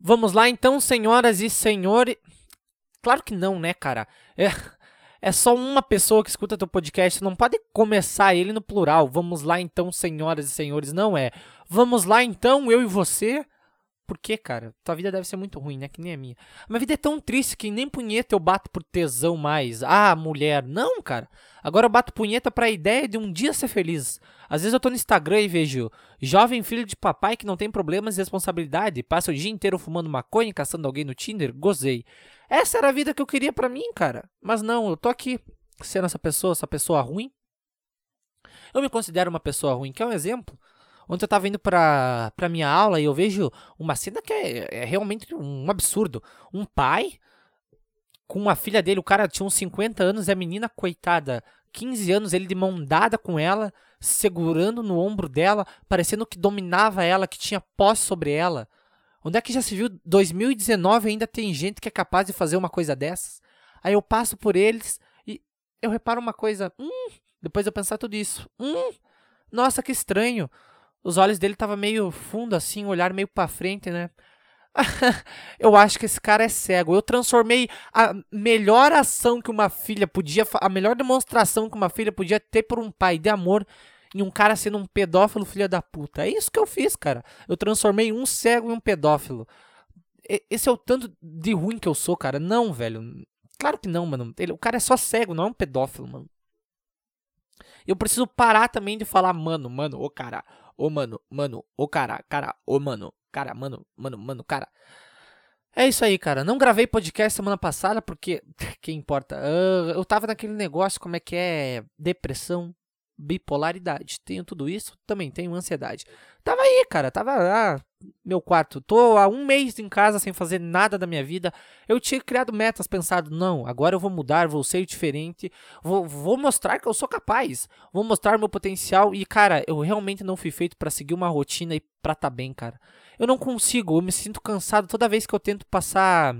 Vamos lá então, senhoras e senhores. Claro que não, né, cara? É, é só uma pessoa que escuta teu podcast. Não pode começar ele no plural. Vamos lá então, senhoras e senhores. Não é. Vamos lá então, eu e você. Por quê, cara? Tua vida deve ser muito ruim, né? Que nem a minha. Minha vida é tão triste que nem punheta eu bato por tesão mais. Ah, mulher. Não, cara. Agora eu bato punheta pra ideia de um dia ser feliz. Às vezes eu tô no Instagram e vejo jovem filho de papai que não tem problemas e responsabilidade, passa o dia inteiro fumando maconha e caçando alguém no Tinder. Gozei. Essa era a vida que eu queria pra mim, cara. Mas não, eu tô aqui sendo essa pessoa, essa pessoa ruim. Eu me considero uma pessoa ruim, que é um exemplo. Ontem eu tava indo pra, pra minha aula e eu vejo uma cena que é, é realmente um absurdo. Um pai com uma filha dele, o cara tinha uns 50 anos e a menina, coitada, 15 anos, ele de mão dada com ela, segurando no ombro dela, parecendo que dominava ela, que tinha posse sobre ela. Onde é que já se viu 2019 ainda tem gente que é capaz de fazer uma coisa dessas? Aí eu passo por eles e eu reparo uma coisa, hum, depois eu pensar tudo isso, hum, nossa, que estranho. Os olhos dele estavam meio fundo assim, olhar meio para frente, né? eu acho que esse cara é cego. Eu transformei a melhor ação que uma filha podia, a melhor demonstração que uma filha podia ter por um pai de amor em um cara sendo um pedófilo filha da puta. É isso que eu fiz, cara. Eu transformei um cego em um pedófilo. Esse é o tanto de ruim que eu sou, cara. Não, velho. Claro que não, mano. Ele, o cara é só cego, não é um pedófilo, mano. Eu preciso parar também de falar, mano, mano, ô cara, ô mano, mano, ô cara, cara, ô mano, cara, mano, mano, mano, cara. É isso aí, cara. Não gravei podcast semana passada porque. que importa? Uh, eu tava naquele negócio, como é que é? Depressão, bipolaridade. Tenho tudo isso, também tenho ansiedade. Tava aí, cara, tava lá, meu quarto. Tô há um mês em casa sem fazer nada da minha vida. Eu tinha criado metas, pensado, não, agora eu vou mudar, vou ser diferente, vou, vou mostrar que eu sou capaz, vou mostrar meu potencial. E, cara, eu realmente não fui feito para seguir uma rotina e pra tá bem, cara. Eu não consigo, eu me sinto cansado toda vez que eu tento passar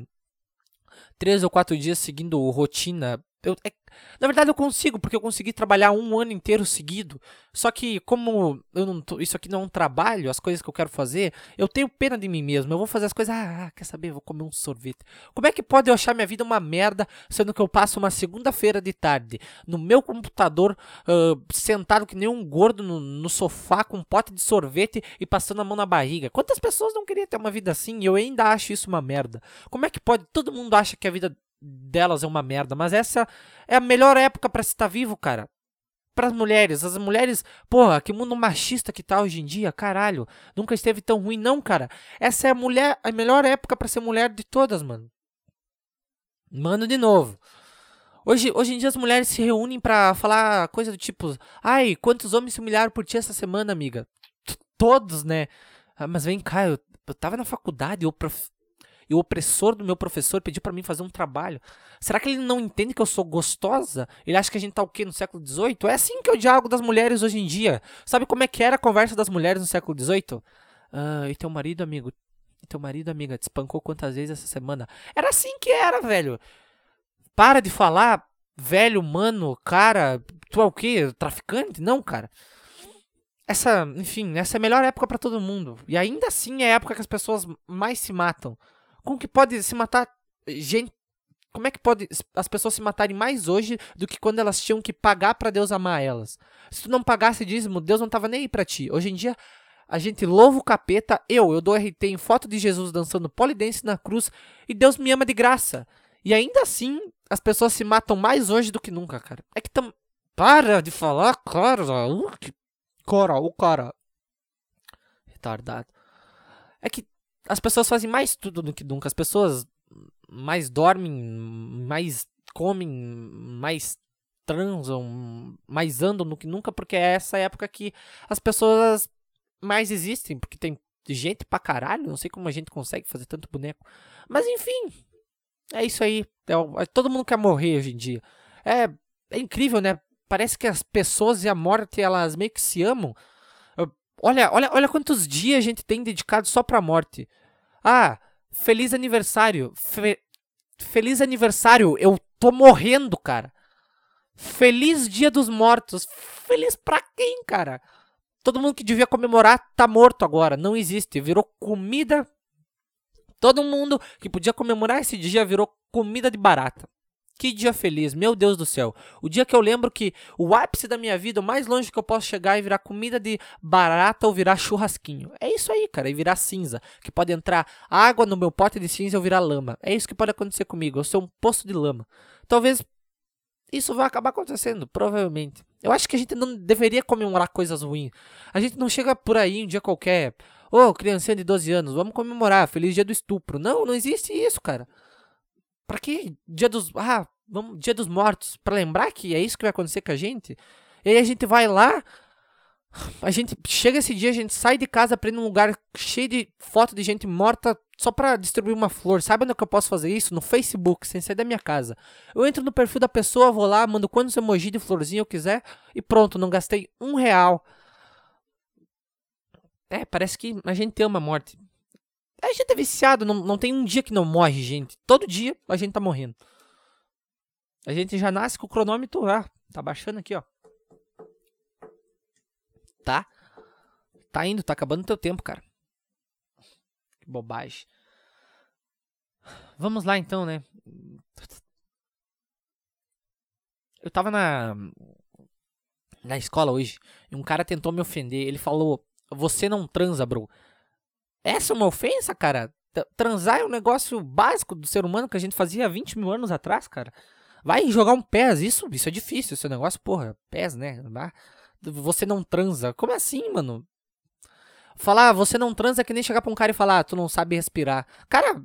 três ou quatro dias seguindo rotina eu, é, na verdade, eu consigo, porque eu consegui trabalhar um ano inteiro seguido. Só que, como eu não tô, isso aqui não é um trabalho, as coisas que eu quero fazer, eu tenho pena de mim mesmo. Eu vou fazer as coisas. Ah, ah, quer saber? Vou comer um sorvete. Como é que pode eu achar minha vida uma merda, sendo que eu passo uma segunda-feira de tarde no meu computador, uh, sentado que nem um gordo no, no, sofá com um pote de sorvete e passando a mão na barriga? Quantas pessoas não queriam ter uma vida assim? E eu ainda acho isso uma merda. Como é que pode? Todo mundo acha que a vida delas é uma merda, mas essa é a melhor época para se estar vivo, cara. Para as mulheres, as mulheres, porra, que mundo machista que tá hoje em dia, caralho. Nunca esteve tão ruim não, cara. Essa é a mulher, a melhor época para ser mulher de todas, mano. Mano, de novo. Hoje, hoje em dia as mulheres se reúnem para falar coisa do tipo: "Ai, quantos homens se humilharam por ti essa semana, amiga?" Todos, né? Ah, mas vem cá, eu, eu tava na faculdade, eu prof e o opressor do meu professor pediu para mim fazer um trabalho. Será que ele não entende que eu sou gostosa? Ele acha que a gente tá o quê? No século XVIII? É assim que eu dialogo das mulheres hoje em dia. Sabe como é que era a conversa das mulheres no século XVIII? Ah, e teu marido, amigo? E teu marido, amiga, te espancou quantas vezes essa semana? Era assim que era, velho. Para de falar, velho, mano, cara, tu é o quê? Traficante? Não, cara essa, enfim, essa é a melhor época para todo mundo. E ainda assim é a época que as pessoas mais se matam. Como que pode se matar gente? Como é que pode as pessoas se matarem mais hoje do que quando elas tinham que pagar para Deus amar elas? Se tu não pagasse dízimo, Deus não tava nem aí para ti. Hoje em dia, a gente louva o capeta. Eu, eu dou RT em foto de Jesus dançando polidense na cruz e Deus me ama de graça. E ainda assim, as pessoas se matam mais hoje do que nunca, cara. É que tam... Para de falar, cara. Uh, que... Cara, o cara. Retardado. É que as pessoas fazem mais tudo do que nunca. As pessoas mais dormem, mais comem, mais transam, mais andam do que nunca, porque é essa época que as pessoas mais existem, porque tem gente pra caralho, não sei como a gente consegue fazer tanto boneco. Mas enfim, é isso aí. É, é, todo mundo quer morrer hoje em dia. É, é incrível, né? Parece que as pessoas e a morte, elas meio que se amam. Olha, olha, olha quantos dias a gente tem dedicado só pra morte. Ah, feliz aniversário. Fe feliz aniversário. Eu tô morrendo, cara. Feliz Dia dos Mortos. Feliz pra quem, cara? Todo mundo que devia comemorar tá morto agora. Não existe. Virou comida Todo mundo que podia comemorar esse dia virou comida de barata. Que dia feliz, meu Deus do céu. O dia que eu lembro que o ápice da minha vida, o mais longe que eu posso chegar é virar comida de barata ou virar churrasquinho. É isso aí, cara, e virar cinza. Que pode entrar água no meu pote de cinza eu virar lama. É isso que pode acontecer comigo. Eu sou um poço de lama. Talvez isso vai acabar acontecendo, provavelmente. Eu acho que a gente não deveria comemorar coisas ruins. A gente não chega por aí um dia qualquer. Ô, oh, criancinha de 12 anos, vamos comemorar. Feliz dia do estupro. Não, não existe isso, cara. Pra que dia dos. Ah, vamos, dia dos mortos. Pra lembrar que é isso que vai acontecer com a gente. E aí a gente vai lá. A gente chega esse dia, a gente sai de casa pra ir num lugar cheio de foto de gente morta só pra distribuir uma flor. Sabe onde é que eu posso fazer isso? No Facebook, sem sair da minha casa. Eu entro no perfil da pessoa, vou lá, mando quantos emojis de florzinha eu quiser e pronto, não gastei um real. É, parece que a gente ama a morte. A gente é viciado, não, não tem um dia que não morre, gente. Todo dia a gente tá morrendo. A gente já nasce com o cronômetro, ah, tá baixando aqui, ó. Tá? Tá indo, tá acabando o teu tempo, cara. Que bobagem. Vamos lá então, né? Eu tava na na escola hoje e um cara tentou me ofender. Ele falou: "Você não transa, bro". Essa é uma ofensa, cara? Transar é um negócio básico do ser humano que a gente fazia há 20 mil anos atrás, cara. Vai jogar um pés, isso, isso é difícil, esse negócio, porra, pés, né? Você não transa. Como assim, mano? Falar, você não transa é que nem chegar pra um cara e falar, ah, tu não sabe respirar. Cara,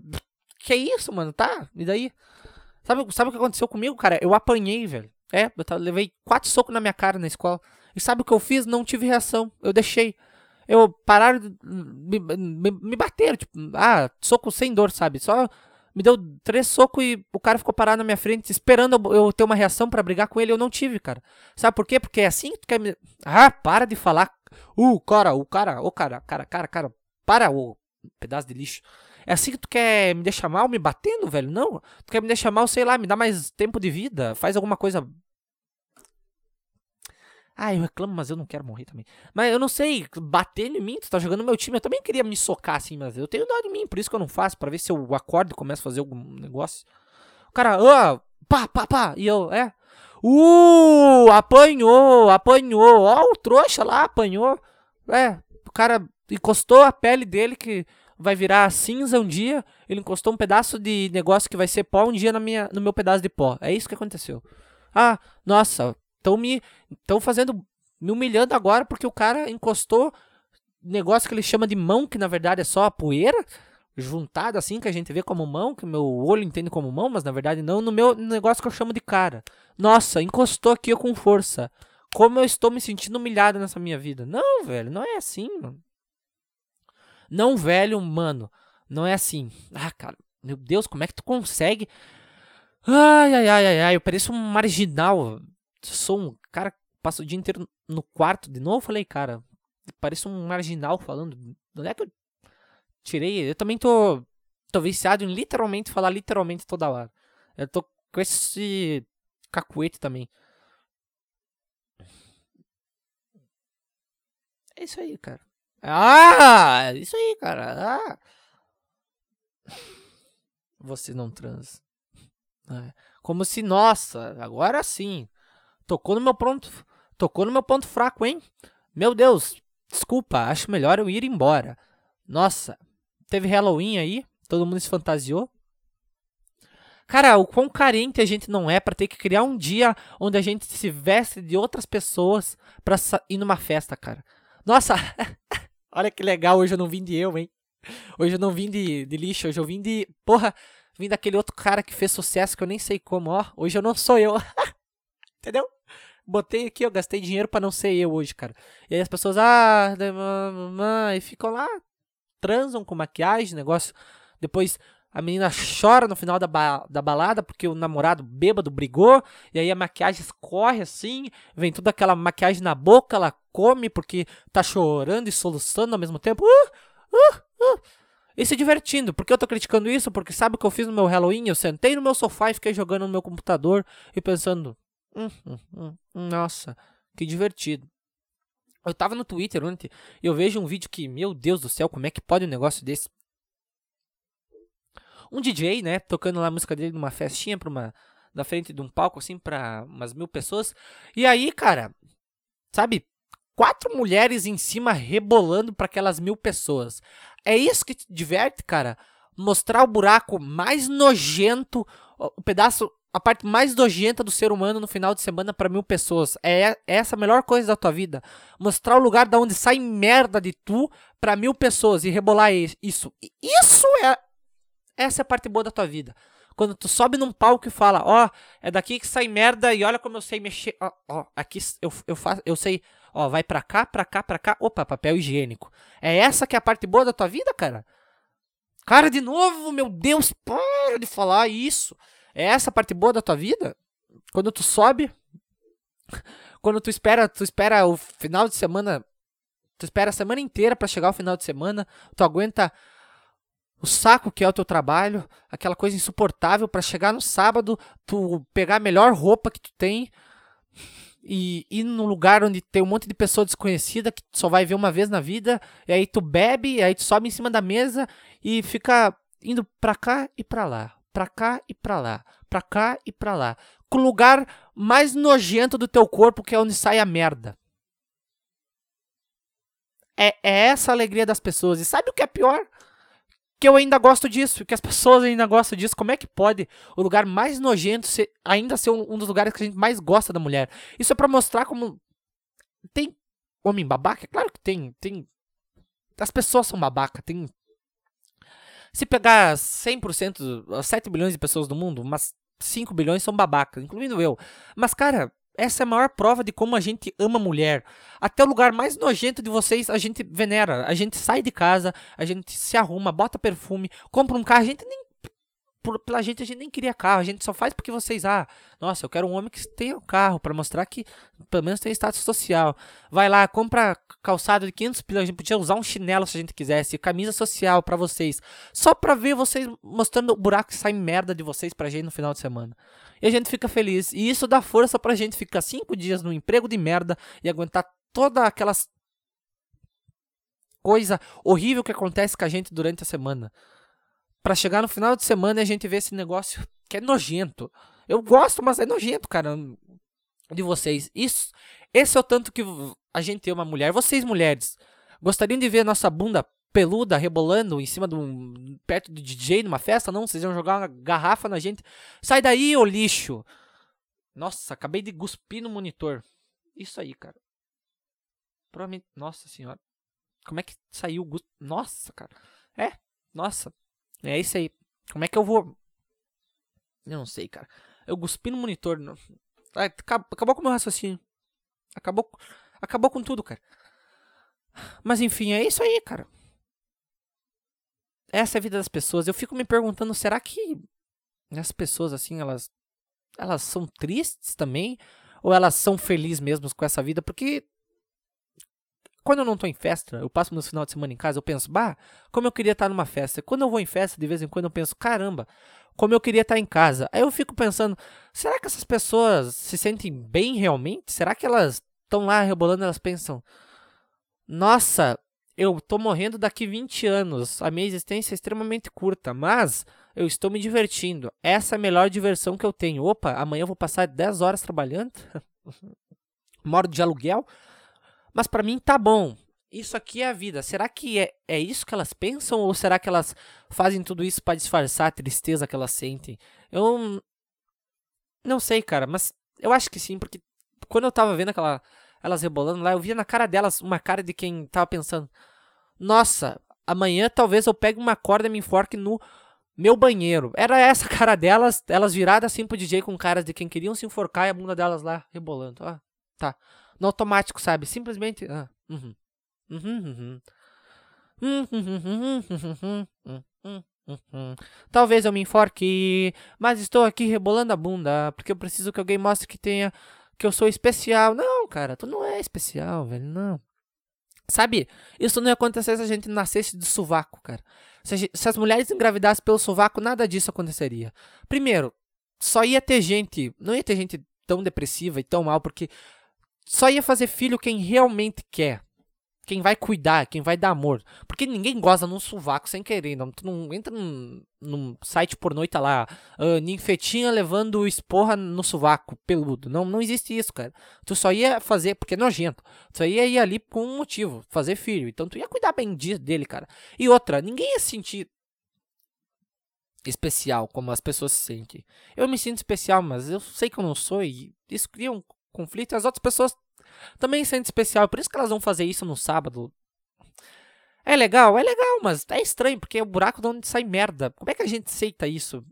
que isso, mano? Tá, e daí? Sabe, sabe o que aconteceu comigo, cara? Eu apanhei, velho. É, eu levei quatro socos na minha cara na escola. E sabe o que eu fiz? Não tive reação. Eu deixei. Eu pararam me, me, me bateram, tipo, ah, soco sem dor, sabe? Só me deu três socos e o cara ficou parado na minha frente, esperando eu ter uma reação para brigar com ele. Eu não tive, cara. Sabe por quê? Porque é assim que tu quer me. Ah, para de falar. Uh, cara, o cara, o cara, cara, cara, cara. Para, o pedaço de lixo. É assim que tu quer me deixar mal, me batendo, velho? Não. Tu quer me deixar mal, sei lá, me dá mais tempo de vida. Faz alguma coisa ah, eu reclamo, mas eu não quero morrer também. Mas eu não sei, bater em mim, tu tá jogando meu time. Eu também queria me socar assim, mas eu tenho dó de mim, por isso que eu não faço, para ver se eu acordo e começo a fazer algum negócio. O cara, ah, pá, pá, pá, e eu, é. Uh, apanhou, apanhou. Ó, o trouxa lá apanhou. É, o cara encostou a pele dele que vai virar cinza um dia. Ele encostou um pedaço de negócio que vai ser pó um dia na minha, no meu pedaço de pó. É isso que aconteceu. Ah, nossa, Estão me estão fazendo me humilhando agora porque o cara encostou negócio que ele chama de mão, que na verdade é só a poeira juntada assim que a gente vê como mão, que meu olho entende como mão, mas na verdade não, no meu negócio que eu chamo de cara. Nossa, encostou aqui com força. Como eu estou me sentindo humilhado nessa minha vida. Não, velho, não é assim, mano. Não, velho, mano. Não é assim. Ah, cara, meu Deus, como é que tu consegue? Ai, ai, ai, ai, ai, eu pareço um marginal sou um cara que passa o dia inteiro no quarto de novo. Falei, cara, parece um marginal falando. Onde é que eu tirei? Eu também tô, tô viciado em literalmente falar literalmente toda hora. Eu tô com esse cacuete também. É isso aí, cara. Ah! Isso aí, cara. Ah! Você não transa. É. Como se, nossa, agora sim. Tocou no meu ponto, tocou no meu ponto fraco, hein? Meu Deus, desculpa, acho melhor eu ir embora. Nossa, teve Halloween aí, todo mundo se fantasiou. Cara, o quão carente a gente não é para ter que criar um dia onde a gente se veste de outras pessoas pra ir numa festa, cara. Nossa, olha que legal, hoje eu não vim de eu, hein? Hoje eu não vim de, de lixo, hoje eu vim de. Porra, vim daquele outro cara que fez sucesso que eu nem sei como, ó. Hoje eu não sou eu. Entendeu? Botei aqui, eu gastei dinheiro para não ser eu hoje, cara. E aí as pessoas, ah, e ficam lá, transam com maquiagem, negócio. Depois a menina chora no final da, ba da balada porque o namorado bêbado brigou. E aí a maquiagem escorre assim, vem toda aquela maquiagem na boca, ela come porque tá chorando e soluçando ao mesmo tempo. Uh, uh, uh. E se divertindo. Por que eu tô criticando isso? Porque sabe o que eu fiz no meu Halloween? Eu sentei no meu sofá e fiquei jogando no meu computador e pensando, Hum, hum, hum, nossa, que divertido. Eu tava no Twitter ontem e eu vejo um vídeo que, meu Deus do céu, como é que pode um negócio desse? um DJ, né, tocando lá a música dele numa festinha pra uma na frente de um palco assim para umas mil pessoas. E aí, cara, sabe, quatro mulheres em cima rebolando para aquelas mil pessoas. É isso que te diverte, cara? Mostrar o buraco mais nojento, o pedaço, a parte mais nojenta do ser humano no final de semana para mil pessoas. É essa a melhor coisa da tua vida. Mostrar o lugar da onde sai merda de tu para mil pessoas e rebolar isso. Isso é essa é a parte boa da tua vida. Quando tu sobe num palco e fala, ó, oh, é daqui que sai merda e olha como eu sei mexer. Ó, ó, aqui eu, eu faço, eu sei, ó, vai pra cá, pra cá, pra cá. Opa, papel higiênico. É essa que é a parte boa da tua vida, cara? Cara, de novo, meu Deus, para de falar isso. É essa a parte boa da tua vida? Quando tu sobe, quando tu espera, tu espera o final de semana, tu espera a semana inteira para chegar ao final de semana, tu aguenta o saco que é o teu trabalho, aquela coisa insuportável para chegar no sábado, tu pegar a melhor roupa que tu tem e ir num lugar onde tem um monte de pessoa desconhecida que tu só vai ver uma vez na vida, e aí tu bebe, e aí tu sobe em cima da mesa e fica indo pra cá e pra lá, pra cá e pra lá, pra cá e pra lá, com o lugar mais nojento do teu corpo que é onde sai a merda. É, é essa a alegria das pessoas. E sabe o que é pior? que eu ainda gosto disso, que as pessoas ainda gostam disso. Como é que pode o lugar mais nojento ser, ainda ser um, um dos lugares que a gente mais gosta da mulher? Isso é para mostrar como tem homem babaca? Claro que tem, tem as pessoas são babaca, tem se pegar 100%, 7 bilhões de pessoas do mundo, umas 5 bilhões são babacas, incluindo eu. Mas cara, essa é a maior prova de como a gente ama mulher. Até o lugar mais nojento de vocês a gente venera. A gente sai de casa, a gente se arruma, bota perfume, compra um carro. A gente nem por, pela gente a gente nem queria carro, a gente só faz porque vocês, ah, nossa, eu quero um homem que tenha um carro para mostrar que pelo menos tem status social. Vai lá, compra calçado de 500 pila, a gente podia usar um chinelo se a gente quisesse, camisa social para vocês, só para ver vocês mostrando o buraco que sai merda de vocês pra gente no final de semana. E a gente fica feliz, e isso dá força pra gente ficar cinco dias no emprego de merda e aguentar toda aquelas coisa horrível que acontece com a gente durante a semana para chegar no final de semana e a gente ver esse negócio que é nojento. Eu gosto, mas é nojento, cara, de vocês. Isso, esse é o tanto que a gente é uma mulher. Vocês, mulheres, gostariam de ver nossa bunda peluda rebolando em cima de um perto do DJ numa festa? Não, vocês iam jogar uma garrafa na gente. Sai daí, ô lixo. Nossa, acabei de cuspir no monitor. Isso aí, cara. Provavelmente, nossa senhora. Como é que saiu o gosto? Nossa, cara. É, nossa. É isso aí. Como é que eu vou. Eu não sei, cara. Eu cuspi no monitor. Não... Acabou com o meu raciocínio. Acabou, acabou com tudo, cara. Mas enfim, é isso aí, cara. Essa é a vida das pessoas. Eu fico me perguntando, será que as pessoas assim, elas elas são tristes também ou elas são felizes mesmo com essa vida? Porque quando eu não tô em festa, eu passo meus final de semana em casa, eu penso, bah, como eu queria estar numa festa. Quando eu vou em festa, de vez em quando eu penso, caramba, como eu queria estar em casa. Aí eu fico pensando, será que essas pessoas se sentem bem realmente? Será que elas estão lá rebolando, elas pensam, nossa, eu tô morrendo daqui 20 anos, a minha existência é extremamente curta, mas eu estou me divertindo. Essa é a melhor diversão que eu tenho. Opa, amanhã eu vou passar 10 horas trabalhando. Moro de aluguel. Mas para mim tá bom. Isso aqui é a vida. Será que é, é isso que elas pensam ou será que elas fazem tudo isso para disfarçar a tristeza que elas sentem? Eu não sei, cara, mas eu acho que sim, porque quando eu tava vendo aquela elas rebolando lá, eu via na cara delas uma cara de quem tava pensando: "Nossa, amanhã talvez eu pegue uma corda e me enforque no meu banheiro". Era essa cara delas, elas viradas assim pro DJ com caras de quem queriam se enforcar e a bunda delas lá rebolando. Ah, tá no automático, sabe? Simplesmente. Ah, uhum. Uhum, uhum. Talvez eu me enforque, mas estou aqui rebolando a bunda, porque eu preciso que alguém mostre que tenha que eu sou especial. Não, cara, tu não é especial, velho, não. Sabe, isso não ia acontecer se a gente nascesse de sovaco, cara. Se, gente, se as mulheres engravidassem pelo sovaco, nada disso aconteceria. Primeiro, só ia ter gente, não ia ter gente tão depressiva e tão mal, porque só ia fazer filho quem realmente quer. quem vai cuidar, quem vai dar amor. Porque ninguém goza num sovaco sem querer. Não, tu não entra num, num site pornô e tá lá, uh, ninfetinha levando esporra no sovaco peludo. Não, não existe isso, cara. Tu só ia fazer, porque é nojento. Tu só ia ir ali com um motivo, fazer filho. Então tu ia cuidar bem dele, cara. E outra, ninguém ia sentir especial como as pessoas se sentem. Eu me sinto especial, mas eu sei que eu não sou e isso cria um conflito. As outras pessoas também sente especial. Por isso que elas vão fazer isso no sábado. É legal, é legal, mas é estranho, porque é o buraco de onde sai merda. Como é que a gente aceita isso?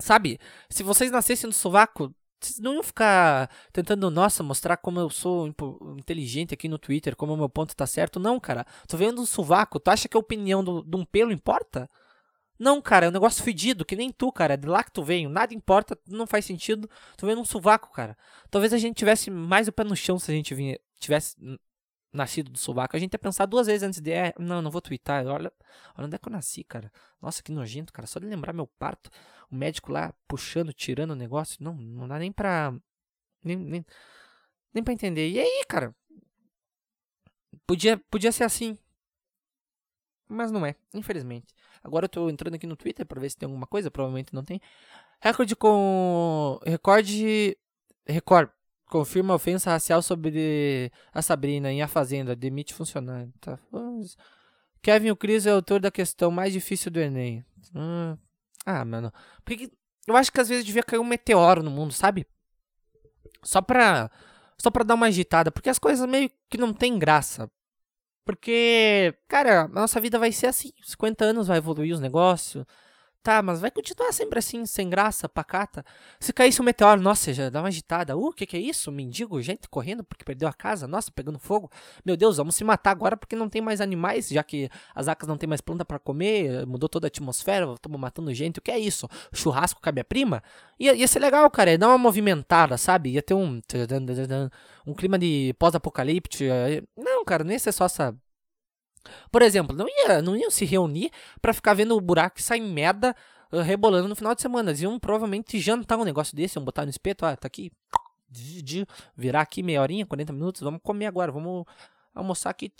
Sabe? Se vocês nascessem no sovaco, vocês não iam ficar tentando, nossa, mostrar como eu sou inteligente aqui no Twitter, como o meu ponto tá certo. Não, cara. Tô vendo um sovaco. Tu acha que a opinião de um pelo importa? Não, cara, é um negócio fedido, que nem tu, cara. É de lá que tu vem, nada importa, não faz sentido. Tu vendo um sovaco, cara. Talvez a gente tivesse mais o pé no chão se a gente vinha, tivesse nascido do sovaco. A gente ia pensar duas vezes antes de. É, não, não vou twittar. Olha, olha onde é que eu nasci, cara. Nossa, que nojento, cara. Só de lembrar meu parto, o médico lá puxando, tirando o negócio. Não, não dá nem pra. Nem, nem, nem pra entender. E aí, cara? Podia, podia ser assim. Mas não é, infelizmente. Agora eu tô entrando aqui no Twitter para ver se tem alguma coisa, provavelmente não tem. Recorde com. Recorde. Record. Confirma ofensa racial sobre a Sabrina em A Fazenda. Demite funcionário. Tá. Kevin o Cris é autor da questão mais difícil do Enem. Hum. Ah, mano. Porque eu acho que às vezes devia cair um meteoro no mundo, sabe? Só pra. Só pra dar uma agitada. Porque as coisas meio que não tem graça. Porque, cara, a nossa vida vai ser assim. 50 anos vai evoluir os negócios. Tá, mas vai continuar sempre assim, sem graça, pacata. Se caísse um meteoro, nossa, já dá uma agitada. Uh, o que, que é isso? Mendigo, gente correndo porque perdeu a casa. Nossa, pegando fogo. Meu Deus, vamos se matar agora porque não tem mais animais, já que as acas não tem mais planta para comer, mudou toda a atmosfera, estamos matando gente. O que é isso? Churrasco com a minha prima? Ia, ia ser legal, cara. Ia dar uma movimentada, sabe? Ia ter um. Um clima de pós-apocalíptico. Não, cara, ia ser só essa por exemplo, não ia, não iam se reunir para ficar vendo o buraco e sair merda uh, rebolando no final de semana. Eles iam provavelmente jantar um negócio desse, iam botar no espeto, ah, tá aqui, virar aqui meia horinha, 40 minutos, vamos comer agora, vamos almoçar aqui.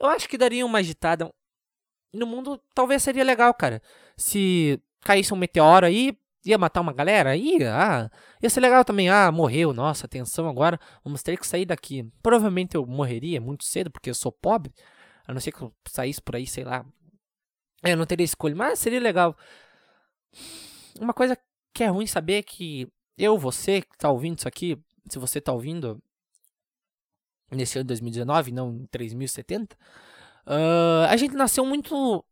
Eu acho que daria uma agitada. No mundo talvez seria legal, cara. Se caísse um meteoro aí, ia matar uma galera? Ia, ah, ia ser legal também. Ah, morreu, nossa, atenção agora, vamos ter que sair daqui. Provavelmente eu morreria muito cedo, porque eu sou pobre, a não ser que eu saísse por aí, sei lá. Eu não teria escolha, mas seria legal. Uma coisa que é ruim saber é que eu, você que tá ouvindo isso aqui, se você tá ouvindo nesse ano de 2019, não em 3070, uh, a gente nasceu muito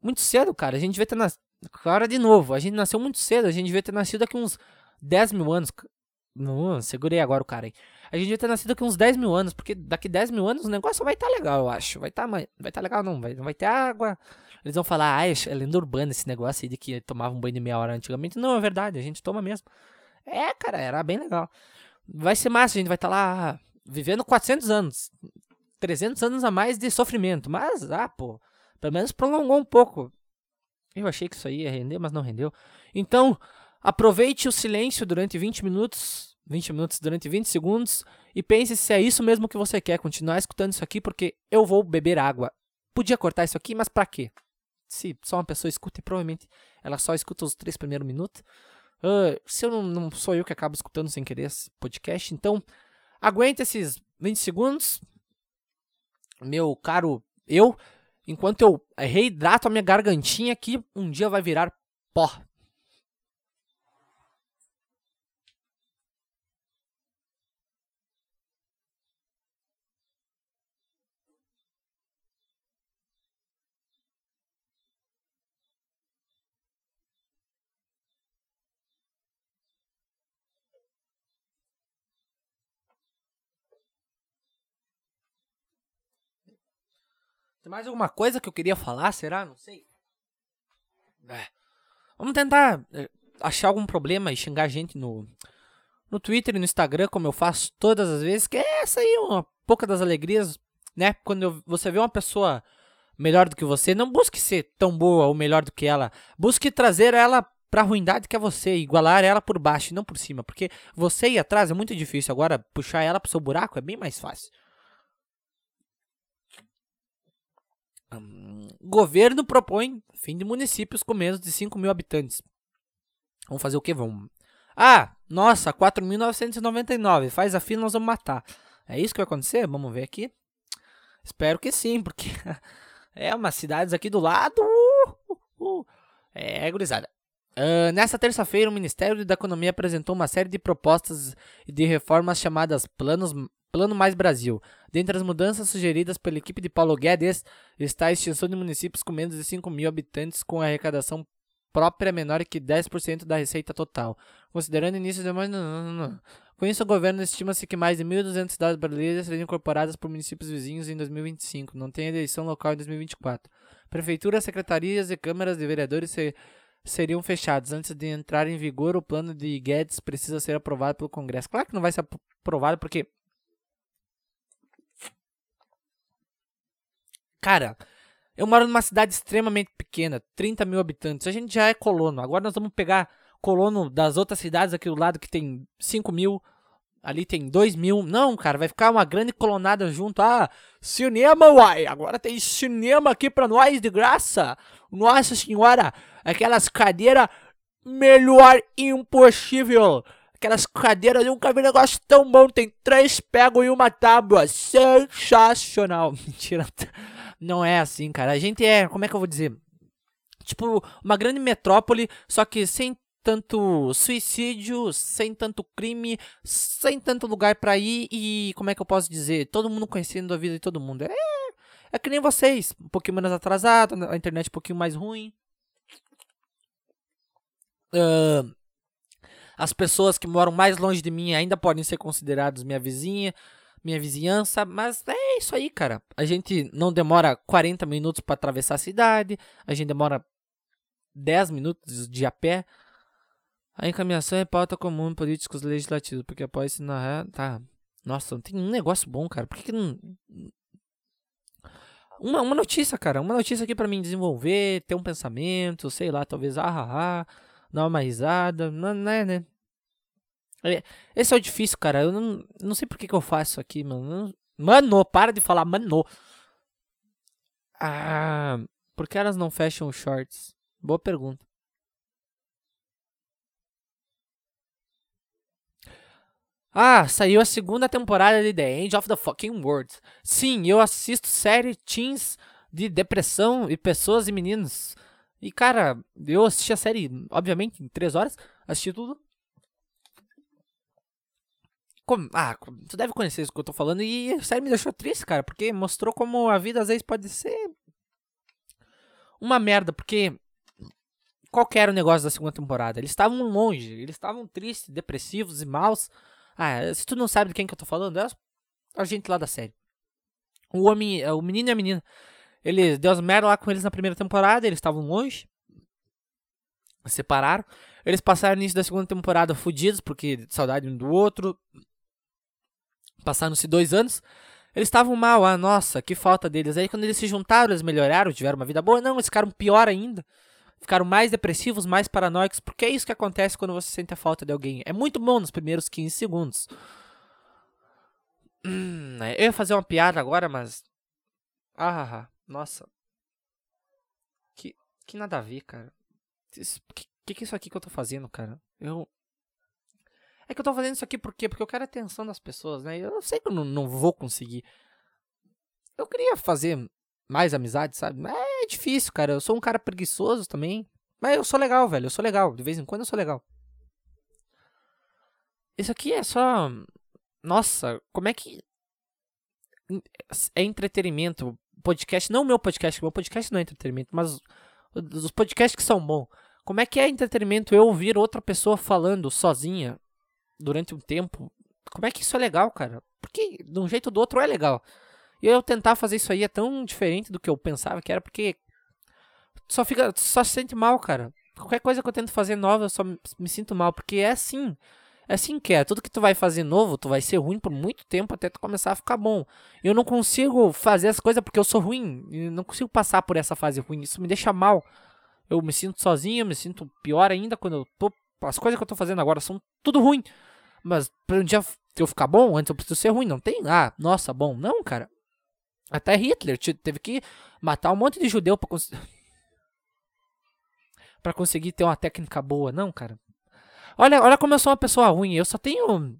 muito cedo, cara. A gente devia ter nas... Agora de novo, a gente nasceu muito cedo, a gente devia ter nascido aqui uns 10 mil anos. Não, segurei agora o cara aí. A gente devia ter nascido aqui uns 10 mil anos, porque daqui 10 mil anos o negócio vai estar tá legal, eu acho. Vai estar tá, vai tá legal, não. Vai, não vai ter água. Eles vão falar, ah, é lenda urbana esse negócio aí de que tomava um banho de meia hora antigamente. Não, é verdade, a gente toma mesmo. É, cara, era bem legal. Vai ser massa, a gente vai estar tá lá vivendo 400 anos. 300 anos a mais de sofrimento. Mas, ah, pô, pelo menos prolongou um pouco. Eu achei que isso aí ia render, mas não rendeu. Então, aproveite o silêncio durante 20 minutos, 20 minutos durante 20 segundos e pense se é isso mesmo que você quer, continuar escutando isso aqui porque eu vou beber água. Podia cortar isso aqui, mas para quê? Se só uma pessoa escuta e provavelmente ela só escuta os três primeiros minutos. Uh, se eu não, não sou eu que acabo escutando sem querer esse podcast, então aguente esses 20 segundos. Meu caro eu, enquanto eu reidrato a minha gargantinha que um dia vai virar pó. Tem mais alguma coisa que eu queria falar? Será? Não sei. É. Vamos tentar é, achar algum problema e xingar a gente no, no Twitter e no Instagram, como eu faço todas as vezes, que é essa aí, uma pouca das alegrias, né? Quando eu, você vê uma pessoa melhor do que você, não busque ser tão boa ou melhor do que ela. Busque trazer ela pra ruindade que é você, igualar ela por baixo e não por cima. Porque você ir atrás é muito difícil. Agora, puxar ela pro seu buraco é bem mais fácil. Hum, governo propõe fim de municípios com menos de 5 mil habitantes. Vamos fazer o que? Vamos. Ah, nossa, 4.999. Faz a fila, nós vamos matar. É isso que vai acontecer? Vamos ver aqui. Espero que sim, porque é umas cidades aqui do lado. Uh, uh, uh. É, gurizada. Uh, nessa terça-feira, o Ministério da Economia apresentou uma série de propostas de reformas chamadas Planos, Plano Mais Brasil. Dentre as mudanças sugeridas pela equipe de Paulo Guedes está a extinção de municípios com menos de 5 mil habitantes com arrecadação própria menor que 10% da receita total, considerando início de mais. Com isso, o governo estima-se que mais de 1.200 cidades brasileiras serão incorporadas por municípios vizinhos em 2025. Não tem eleição local em 2024. Prefeituras, secretarias e câmaras de vereadores se, seriam fechadas. Antes de entrar em vigor, o plano de Guedes precisa ser aprovado pelo Congresso. Claro que não vai ser aprovado porque. Cara, eu moro numa cidade extremamente pequena, 30 mil habitantes. A gente já é colono. Agora nós vamos pegar colono das outras cidades aqui do lado que tem 5 mil. Ali tem 2 mil. Não, cara, vai ficar uma grande colonada junto. Ah, cinema, uai. Agora tem cinema aqui pra nós de graça. Nossa senhora, aquelas cadeiras melhor impossível. Aquelas cadeiras, eu nunca vi negócio tão bom. Tem três pegos e uma tábua. Sensacional. Mentira. Não é assim, cara. A gente é, como é que eu vou dizer? Tipo, uma grande metrópole, só que sem tanto suicídio, sem tanto crime, sem tanto lugar para ir e como é que eu posso dizer? Todo mundo conhecendo a vida de todo mundo. É, é que nem vocês, um pouquinho menos atrasado, a internet um pouquinho mais ruim. Uh, as pessoas que moram mais longe de mim ainda podem ser consideradas minha vizinha minha vizinhança, mas é isso aí, cara. A gente não demora 40 minutos para atravessar a cidade, a gente demora 10 minutos de a pé. A encaminhação é pauta comum políticos legislativos, porque após se narrar, tá. Nossa, não tem um negócio bom, cara. Por que, que não uma, uma notícia, cara, uma notícia aqui para mim desenvolver, ter um pensamento, sei lá, talvez ah, ah, ah dar uma risada, não, não é, né? É, esse é o difícil, cara. Eu não, não sei por que, que eu faço isso aqui, mano. Mano, para de falar mano. Ah, por que elas não fecham os shorts? Boa pergunta. Ah, saiu a segunda temporada de The End of the Fucking World. Sim, eu assisto série teens de depressão e pessoas e meninos. E cara, eu assisti a série, obviamente, em três horas. Assisti tudo. Ah, tu deve conhecer isso que eu tô falando. E a série me deixou triste, cara. Porque mostrou como a vida às vezes pode ser uma merda. Porque qual era o negócio da segunda temporada? Eles estavam longe. Eles estavam tristes, depressivos e maus. Ah, se tu não sabe de quem que eu tô falando, é a gente lá da série. O homem, o menino e a menina. Eles deu as merda lá com eles na primeira temporada. Eles estavam longe. Separaram. Eles passaram o início da segunda temporada fudidos, porque saudade um do outro. Passaram-se dois anos. Eles estavam mal, ah, nossa, que falta deles. Aí quando eles se juntaram, eles melhoraram, tiveram uma vida boa. Não, eles ficaram pior ainda. Ficaram mais depressivos, mais paranoicos, porque é isso que acontece quando você sente a falta de alguém. É muito bom nos primeiros 15 segundos. Hum, eu ia fazer uma piada agora, mas. Ah, nossa. Que, que nada a ver, cara. Que, que, que é isso aqui que eu tô fazendo, cara? Eu. É que eu tô fazendo isso aqui por quê? Porque eu quero a atenção das pessoas, né? Eu sei que eu não, não vou conseguir. Eu queria fazer mais amizade, sabe? Mas é difícil, cara. Eu sou um cara preguiçoso também. Mas eu sou legal, velho. Eu sou legal. De vez em quando eu sou legal. Isso aqui é só. Nossa, como é que. É entretenimento. Podcast. Não o meu podcast. Meu podcast não é entretenimento. Mas os podcasts que são bons. Como é que é entretenimento eu ouvir outra pessoa falando sozinha durante um tempo. Como é que isso é legal, cara? Porque de um jeito ou do outro é legal. E eu tentar fazer isso aí é tão diferente do que eu pensava que era, porque só fica, só se sente mal, cara. Qualquer coisa que eu tento fazer nova, eu só me sinto mal, porque é assim. É assim que é. Tudo que tu vai fazer novo, tu vai ser ruim por muito tempo até tu começar a ficar bom. Eu não consigo fazer as coisas porque eu sou ruim. Eu não consigo passar por essa fase ruim. Isso me deixa mal. Eu me sinto sozinho, eu me sinto pior ainda quando eu tô. As coisas que eu tô fazendo agora são tudo ruim. Mas pra um dia eu ficar bom, antes eu preciso ser ruim. Não tem, ah, nossa, bom. Não, cara. Até Hitler teve que matar um monte de judeu pra, cons pra conseguir ter uma técnica boa. Não, cara. Olha, olha como eu sou uma pessoa ruim. Eu só tenho.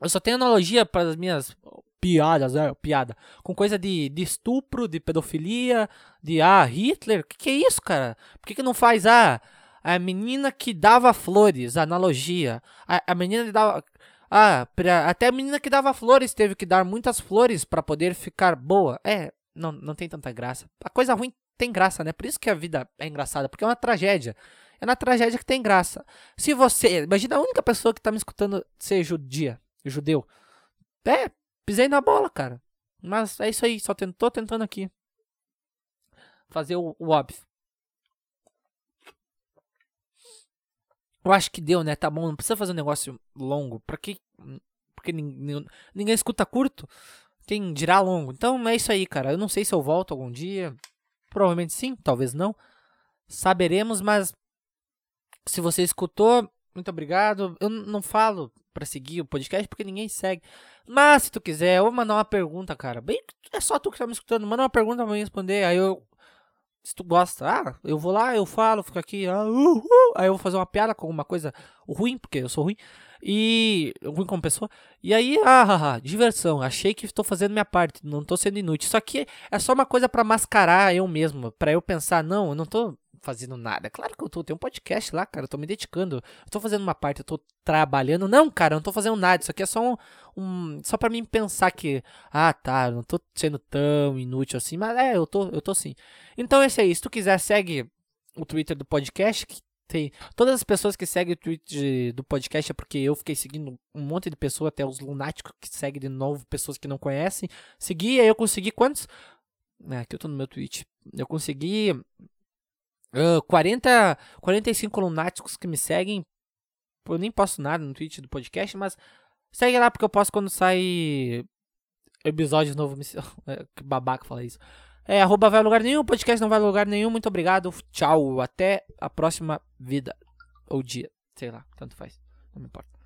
Eu só tenho analogia para as minhas piadas, é, piada. Com coisa de, de estupro, de pedofilia, de ah, Hitler. Que que é isso, cara? Por que, que não faz ah, a menina que dava flores, analogia. A, a menina que dava. Ah, pra, até a menina que dava flores teve que dar muitas flores para poder ficar boa. É, não, não tem tanta graça. A coisa ruim tem graça, né? Por isso que a vida é engraçada, porque é uma tragédia. É na tragédia que tem graça. Se você. Imagina a única pessoa que tá me escutando ser judia, judeu. É, pisei na bola, cara. Mas é isso aí, só tô tentando aqui. Fazer o, o óbvio. Eu acho que deu, né? Tá bom, não precisa fazer um negócio longo. Pra que. Porque ninguém, ninguém escuta curto. Quem dirá longo. Então é isso aí, cara. Eu não sei se eu volto algum dia. Provavelmente sim, talvez não. Saberemos, mas se você escutou, muito obrigado. Eu não falo para seguir o podcast porque ninguém segue. Mas se tu quiser, eu vou mandar uma pergunta, cara. Bem, é só tu que tá me escutando. Manda uma pergunta pra mim responder. Aí eu. Se tu gosta, ah, eu vou lá, eu falo, fico aqui, ah, uh, uh, aí eu vou fazer uma piada com alguma coisa ruim, porque eu sou ruim. E. ruim como pessoa. E aí, ah, ah, ah diversão. Achei que estou fazendo minha parte, não estou sendo inútil. Isso aqui é só uma coisa para mascarar eu mesmo, para eu pensar, não, eu não tô fazendo nada. Claro que eu tô, tem um podcast lá, cara, eu tô me dedicando. Eu tô fazendo uma parte, eu tô trabalhando. Não, cara, eu não tô fazendo nada. Isso aqui é só um, um só para mim pensar que, ah, tá, eu não tô sendo tão inútil assim, mas é, eu tô, eu tô sim. Então esse aí, se tu quiser segue o Twitter do podcast, que tem todas as pessoas que seguem o Twitter do podcast é porque eu fiquei seguindo um monte de pessoas, até os lunáticos que seguem de novo, pessoas que não conhecem. Segui, aí eu consegui quantos? É, aqui eu tô no meu tweet. Eu consegui Uh, 40, 45 lunáticos que me seguem. Eu nem posto nada no Twitch do podcast, mas segue lá porque eu posto quando sai episódio novo. É, que babaca fala isso. É, arroba vai a lugar nenhum, podcast não vai a lugar nenhum. Muito obrigado, tchau, até a próxima vida. Ou dia, sei lá, tanto faz, não me importa.